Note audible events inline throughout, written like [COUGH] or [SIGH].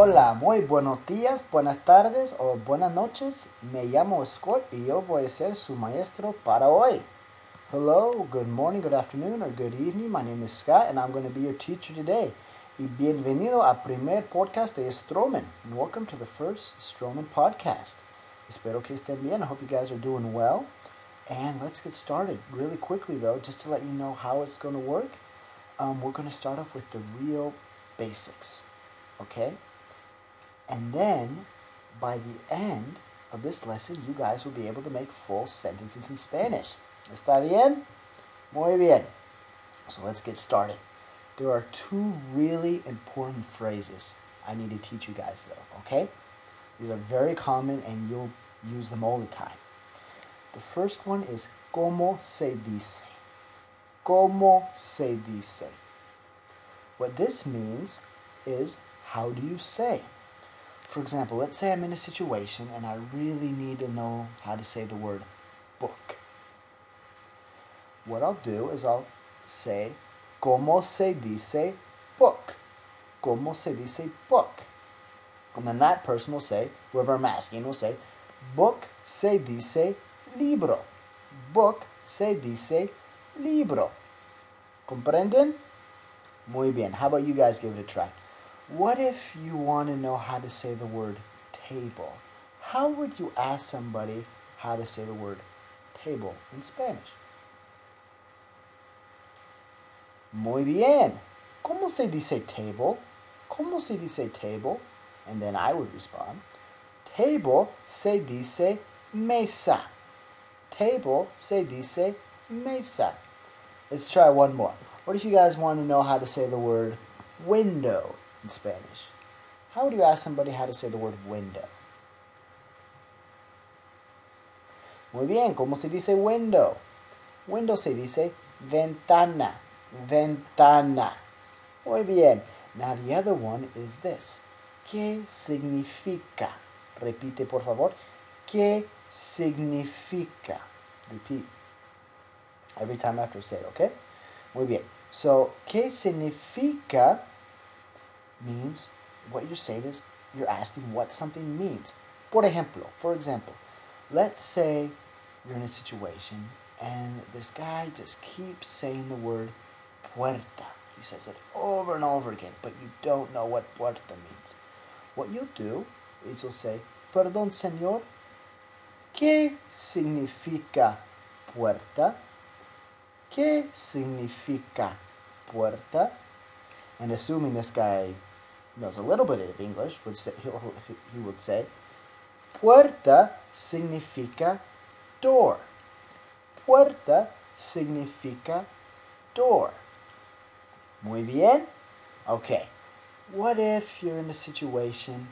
Hola, muy buenos días, buenas tardes o buenas noches. Me llamo Scott y yo voy a ser su maestro para hoy. Hello, good morning, good afternoon, or good evening. My name is Scott and I'm going to be your teacher today. Y bienvenido a primer podcast de Stroman. Welcome to the first Stroman podcast. Espero que estén bien. I hope you guys are doing well. And let's get started really quickly though, just to let you know how it's going to work. Um, we're going to start off with the real basics. Okay? And then by the end of this lesson, you guys will be able to make full sentences in Spanish. ¿Está bien? Muy bien. So let's get started. There are two really important phrases I need to teach you guys, though, okay? These are very common and you'll use them all the time. The first one is ¿Cómo se dice? ¿Cómo se dice? What this means is how do you say? For example, let's say I'm in a situation and I really need to know how to say the word book. What I'll do is I'll say, ¿Cómo se dice book? ¿Cómo se dice book? And then that person will say, whoever I'm asking will say, book se dice libro. Book se dice libro. ¿Comprenden? Muy bien. How about you guys give it a try? What if you want to know how to say the word table? How would you ask somebody how to say the word table in Spanish? Muy bien. ¿Cómo se dice table? ¿Cómo se dice table? And then I would respond, table se dice mesa. Table se dice mesa. Let's try one more. What if you guys want to know how to say the word window in Spanish? How would you ask somebody how to say the word window? Muy bien, ¿cómo se dice window? Window se dice ventana. Ventana. Muy bien. Now the other one is this. ¿Qué significa? Repite, por favor. ¿Qué significa? Repeat. Every time after say it, okay? Muy bien. So, ¿qué significa? Means what you're saying is you're asking what something means. Por ejemplo, for example, let's say you're in a situation and this guy just keeps saying the word puerta. He says it over and over again, but you don't know what puerta means. What you'll do is you'll say, Perdón, señor, ¿qué significa puerta? ¿Qué significa puerta? And assuming this guy knows a little bit of English, would say, [LAUGHS] he would say, Puerta significa door. Puerta significa door. Muy bien? Okay. What if you're in a situation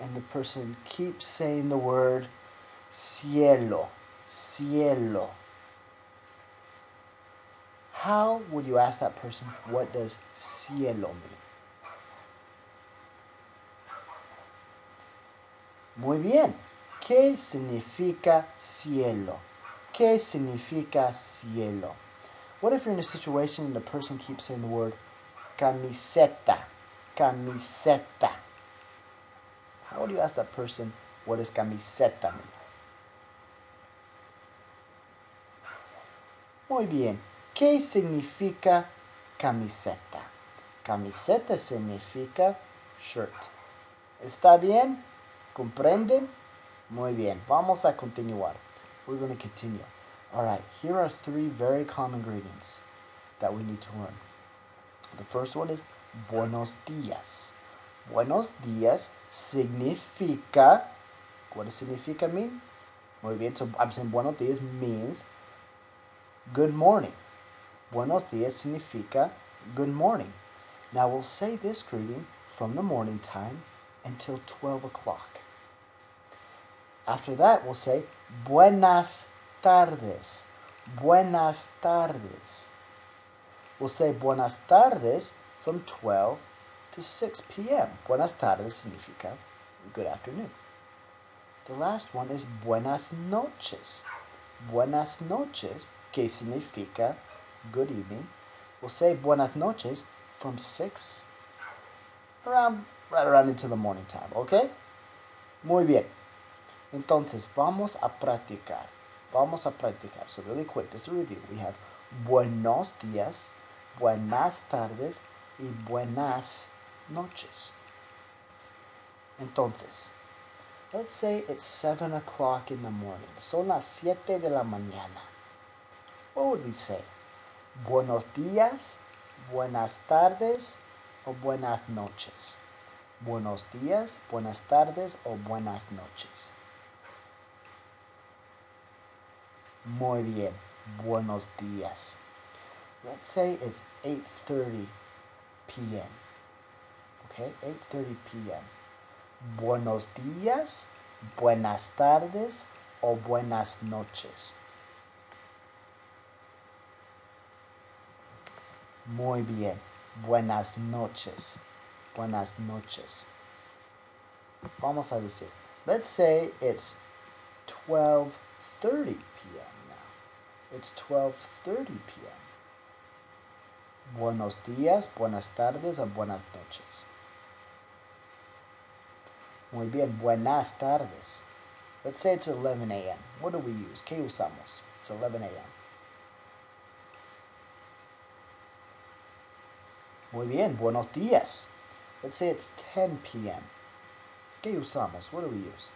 and the person keeps saying the word cielo, cielo? How would you ask that person, what does cielo mean? Muy bien. ¿Qué significa cielo? ¿Qué significa cielo? What if you're in a situation and the person keeps saying the word camiseta? Camiseta. How would you ask that person what does camiseta mean? Muy bien. ¿Qué significa camiseta? Camiseta significa shirt. ¿Está bien? ¿Comprenden? Muy bien. Vamos a continuar. We're going to continue. All right. Here are three very common ingredients that we need to learn. The first one is buenos días. Buenos días significa. What does significa mean? Muy bien. So I'm saying buenos días means good morning. Buenos días significa good morning. Now we'll say this greeting from the morning time until 12 o'clock. After that, we'll say buenas tardes. Buenas tardes. We'll say buenas tardes from 12 to 6 p.m. Buenas tardes significa good afternoon. The last one is buenas noches. Buenas noches, que significa good evening. We'll say buenas noches from 6 around right around into the morning time, okay? Muy bien. Entonces, vamos a practicar. Vamos a practicar. So really quick, just to review, we have buenos días, buenas tardes y buenas noches. Entonces, let's say it's 7 o'clock in the morning. Son las siete de la mañana. What would we say? Buenos días, buenas tardes o buenas noches. Buenos días, buenas tardes o buenas noches. Muy bien. Buenos días. Let's say it's 8:30 p.m. Okay? 8:30 p.m. Buenos días, buenas tardes o buenas noches. Muy bien. Buenas noches. Buenas noches. Vamos a decir. Let's say it's 12:30 p.m. It's 12:30 p.m. Buenos días, buenas tardes o buenas noches. Muy bien, buenas tardes. Let's say it's 11 a.m. What do we use? ¿Qué usamos? It's 11 a.m. Muy bien, buenos días. Let's say it's 10 p.m. ¿Qué usamos? What do we use?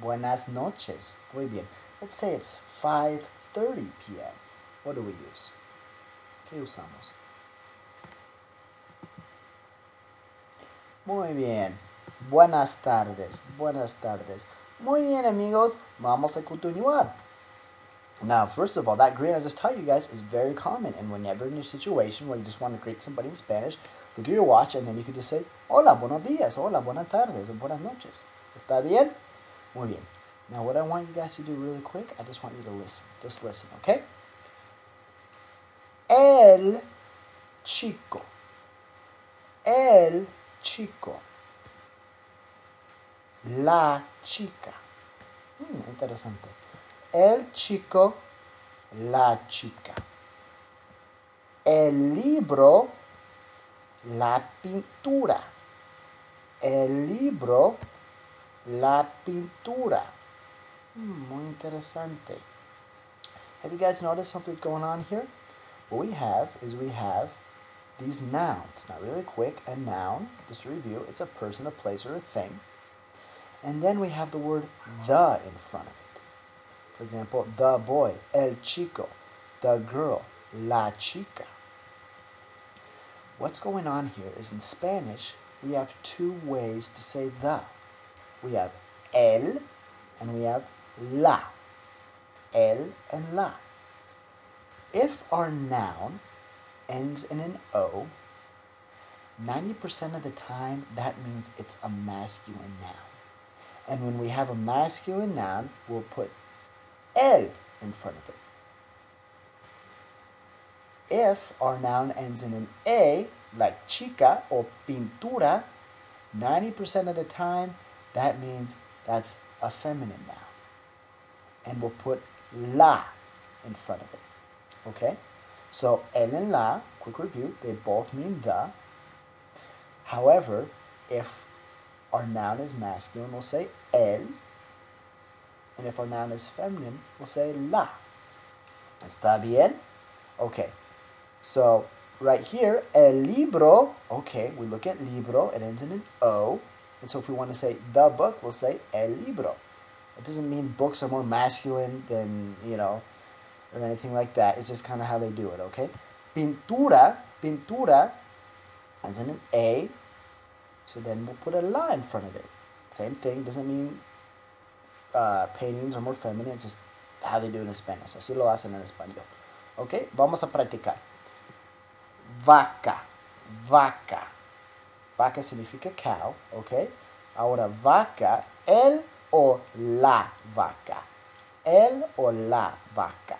Buenas noches. Muy bien. Let's say it's 5.30 p.m. What do we use? ¿Qué usamos? Muy bien. Buenas tardes. Buenas tardes. Muy bien, amigos. Vamos a continuar. Now, first of all, that greeting I just taught you guys is very common. And whenever in a situation where you just want to greet somebody in Spanish, look at your watch and then you could just say, Hola, buenos días, hola, buenas tardes, buenas noches. ¿Está bien? Muy bien. Now, what I want you guys to do really quick, I just want you to listen. Just listen, okay? El chico. El chico. La chica. Hmm, interesante. El chico, la chica. El libro, la pintura. El libro, la pintura. Hmm, muy interesante. Have you guys noticed something's going on here? What we have is we have these nouns. Now, really quick, a noun, just to review, it's a person, a place, or a thing. And then we have the word the in front of it. For example, the boy, el chico, the girl, la chica. What's going on here is in Spanish, we have two ways to say the. We have el and we have la. El and la. If our noun ends in an O, 90% of the time that means it's a masculine noun. And when we have a masculine noun, we'll put el in front of it. If our noun ends in an A, like chica or pintura, 90% of the time that means that's a feminine noun. And we'll put la in front of it. Okay? So el and la, quick review, they both mean the. However, if our noun is masculine, we'll say el. And if our noun is feminine, we'll say la. ¿Está bien? Okay. So right here, el libro, okay, we look at libro, it ends in an O. And so if we want to say the book, we'll say el libro. It doesn't mean books are more masculine than, you know, or anything like that. It's just kind of how they do it, okay? Pintura, pintura, ends in an A. So then we'll put a la in front of it. Same thing, doesn't mean uh, paintings are more feminine, it's just how they do it in Spanish. Así lo hacen en español. Ok, vamos a practicar. Vaca, vaca. Vaca significa cow, ok. Ahora, vaca, el o la vaca. El o la vaca.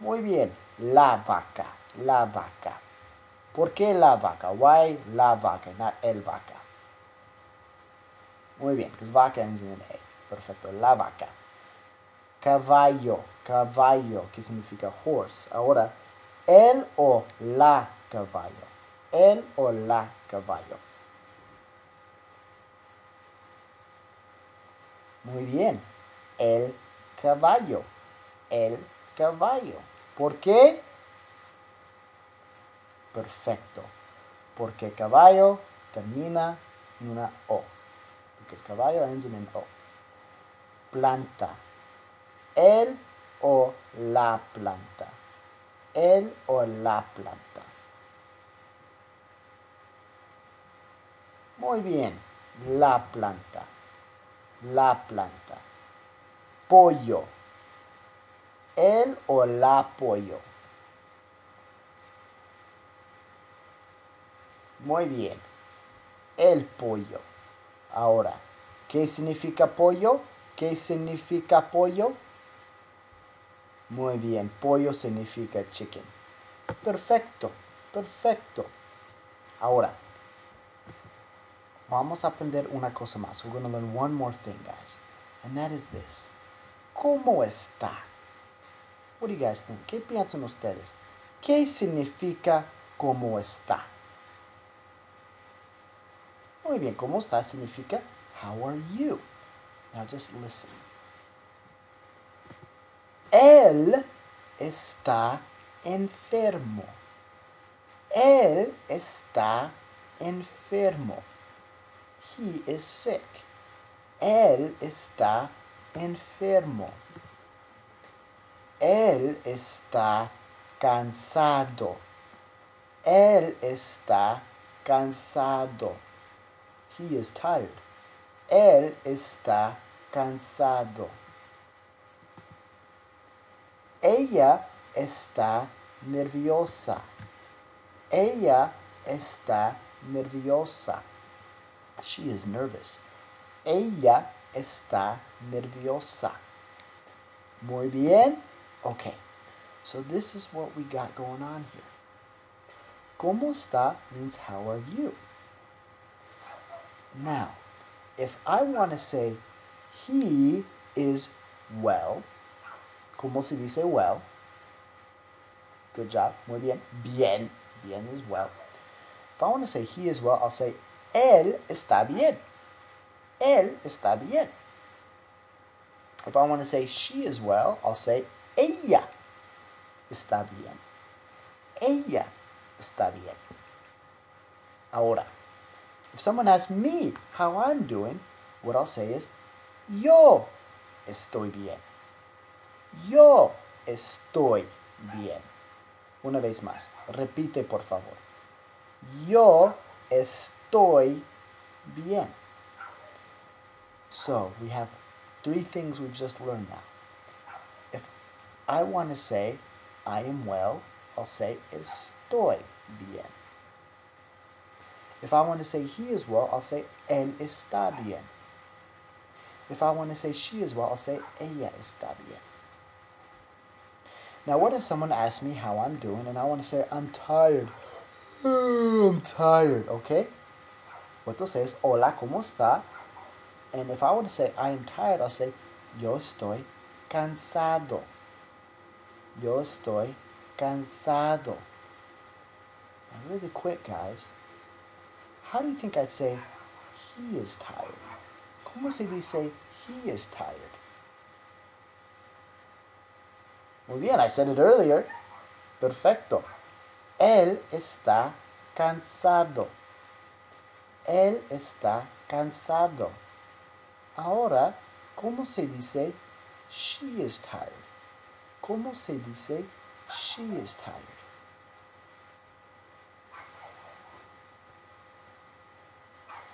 Muy bien, la vaca, la vaca. ¿Por qué la vaca? Why la vaca, not el vaca? Muy bien, because vaca ends in an A. Perfecto, la vaca. Caballo, caballo, que significa horse. Ahora, El o la caballo. El o la caballo. Muy bien. El caballo. El caballo. ¿Por qué? Perfecto. Porque caballo termina en una O. Because caballo ends an O. Planta. El o la planta. El o la planta. Muy bien. La planta. La planta. Pollo. El o la pollo. Muy bien. El pollo. Ahora, ¿qué significa pollo? ¿Qué significa pollo? Muy bien, pollo significa chicken. Perfecto, perfecto. Ahora, vamos a aprender una cosa más. We're going to learn one more thing, guys. And that is this. ¿Cómo está? What do you guys think? ¿Qué piensan ustedes? ¿Qué significa cómo está? Muy bien, ¿cómo está? Significa how are you? Now just listen. Él está enfermo. Él está enfermo. He is sick. Él está enfermo. Él está cansado. Él está cansado. He is tired. Él está cansado. Ella está nerviosa. Ella está nerviosa. She is nervous. Ella está nerviosa. Muy bien. Okay. So this is what we got going on here. ¿Cómo está means how are you? Now, if I want to say he is well, ¿cómo se dice well? Good job. Muy bien. Bien. Bien is well. If I want to say he is well, I'll say él está bien. Él está bien. If I want to say she is well, I'll say ella está bien. Ella está bien. Ahora, if someone asks me how I'm doing, what I'll say is yo estoy bien. Yo estoy bien. Una vez más, repite por favor. Yo estoy bien. So we have three things we've just learned now. If I want to say I am well, I'll say estoy bien. If I want to say he is well, I'll say él está bien. If I want to say she is well, I'll say ella está bien. Now, what if someone asks me how I'm doing and I want to say I'm tired? I'm tired, okay? What they'll say is, hola, ¿cómo está? And if I want to say I am tired, I'll say, yo estoy cansado. Yo estoy cansado. And really quick, guys. How do you think I'd say he is tired? ¿Cómo se dice he is tired? Muy bien, I said it earlier. Perfecto. Él está cansado. Él está cansado. Ahora, ¿cómo se dice she is tired? ¿Cómo se dice she is tired?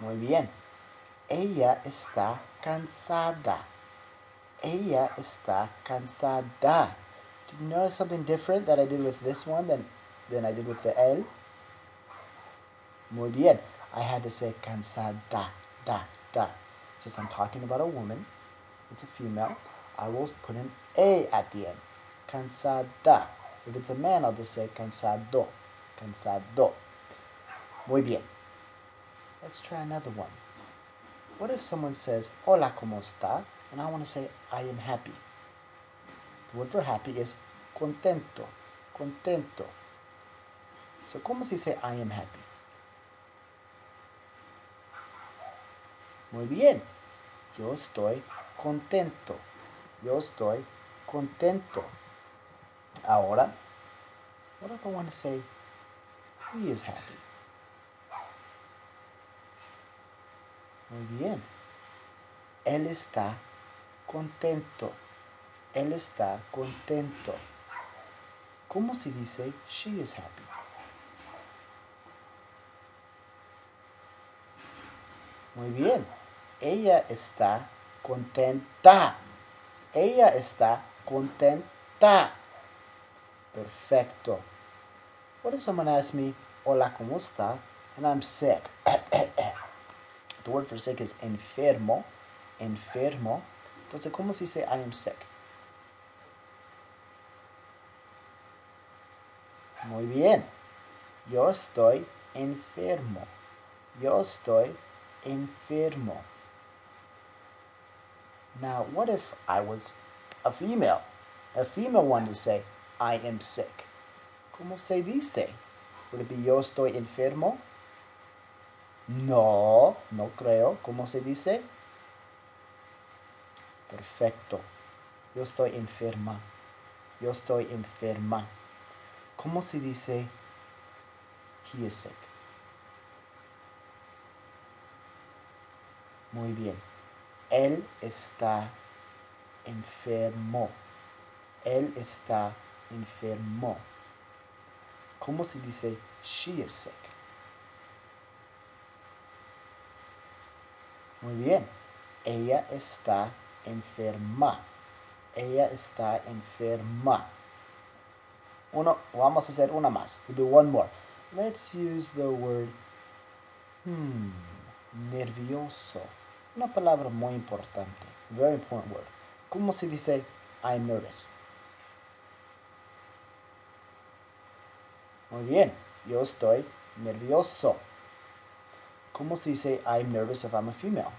Muy bien. Ella está cansada. Ella está cansada. Did you notice something different that I did with this one than I did with the L? Muy bien. I had to say cansada, da, da. Since I'm talking about a woman, it's a female, I will put an A at the end. Cansada. If it's a man, I'll just say cansado. Cansado. Muy bien. Let's try another one. What if someone says, Hola, ¿cómo está? And I want to say, I am happy. The word for happy is contento. Contento. So, ¿cómo se dice I am happy? Muy bien. Yo estoy contento. Yo estoy contento. Ahora, what if I want to say he is happy? Muy bien. Él está contento. Él está contento. ¿Cómo se dice she is happy? Muy bien. Ella está contenta. Ella está contenta. Perfecto. What if someone asks me, hola, ¿cómo está? And I'm sick. [COUGHS] the word for sick is enfermo. Enfermo. Entonces, ¿cómo se dice I am sick? Muy bien. Yo estoy enfermo. Yo estoy enfermo. Now, what if I was a female? A female wanted to say, I am sick. ¿Cómo se dice? Would it be yo estoy enfermo? No, no creo. ¿Cómo se dice? Perfecto. Yo estoy enferma. Yo estoy enferma. ¿Cómo se dice he is sick? Muy bien. Él está enfermo. Él está enfermo. ¿Cómo se dice she is sick? Muy bien. Ella está enferma. Ella está enferma. Uno, vamos a hacer una más. We'll do one more. Let's use the word hmm, nervioso. Una palabra muy importante. Very important word. ¿Cómo se dice I'm nervous? Muy bien. Yo estoy nervioso. ¿Cómo se dice I'm nervous if I'm a female?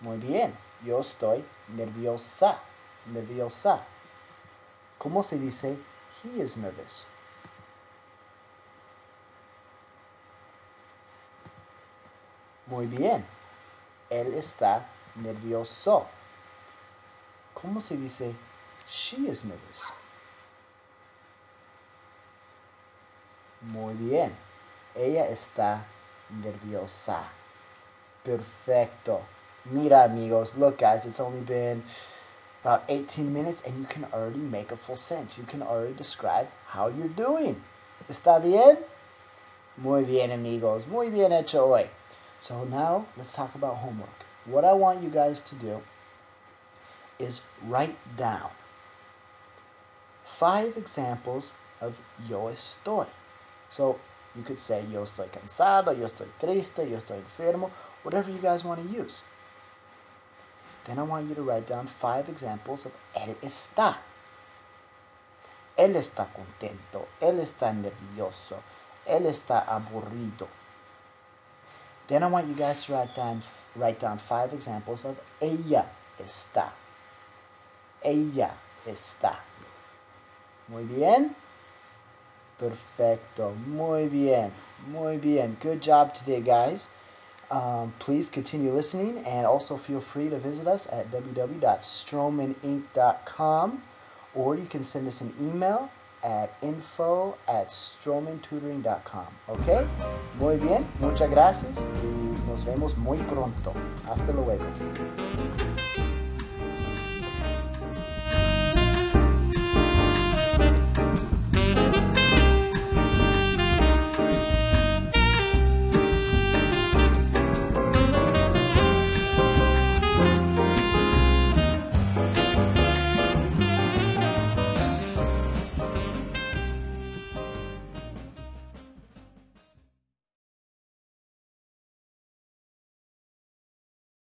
Muy bien. Yo estoy nerviosa. Nerviosa. ¿Cómo se dice he is nervous? Muy bien. Él está nervioso. ¿Cómo se dice she is nervous? Muy bien. Ella está nerviosa. Perfecto. Mira amigos, look guys, it's only been about 18 minutes and you can already make a full sentence. You can already describe how you're doing. ¿Está bien? Muy bien amigos, muy bien hecho hoy. So now let's talk about homework. What I want you guys to do is write down five examples of yo estoy. So you could say yo estoy cansado, yo estoy triste, yo estoy enfermo, whatever you guys want to use. Then I want you to write down five examples of él está. Él está contento, él está nervioso, él está aburrido. Then I want you guys to write down, write down five examples of ella está. Ella está. Muy bien. Perfecto. Muy bien. Muy bien. Good job today, guys. Um, please continue listening and also feel free to visit us at www.stromaninc.com or you can send us an email at info at stromantutoring.com. ¿Ok? Muy bien, muchas gracias y nos vemos muy pronto. Hasta luego.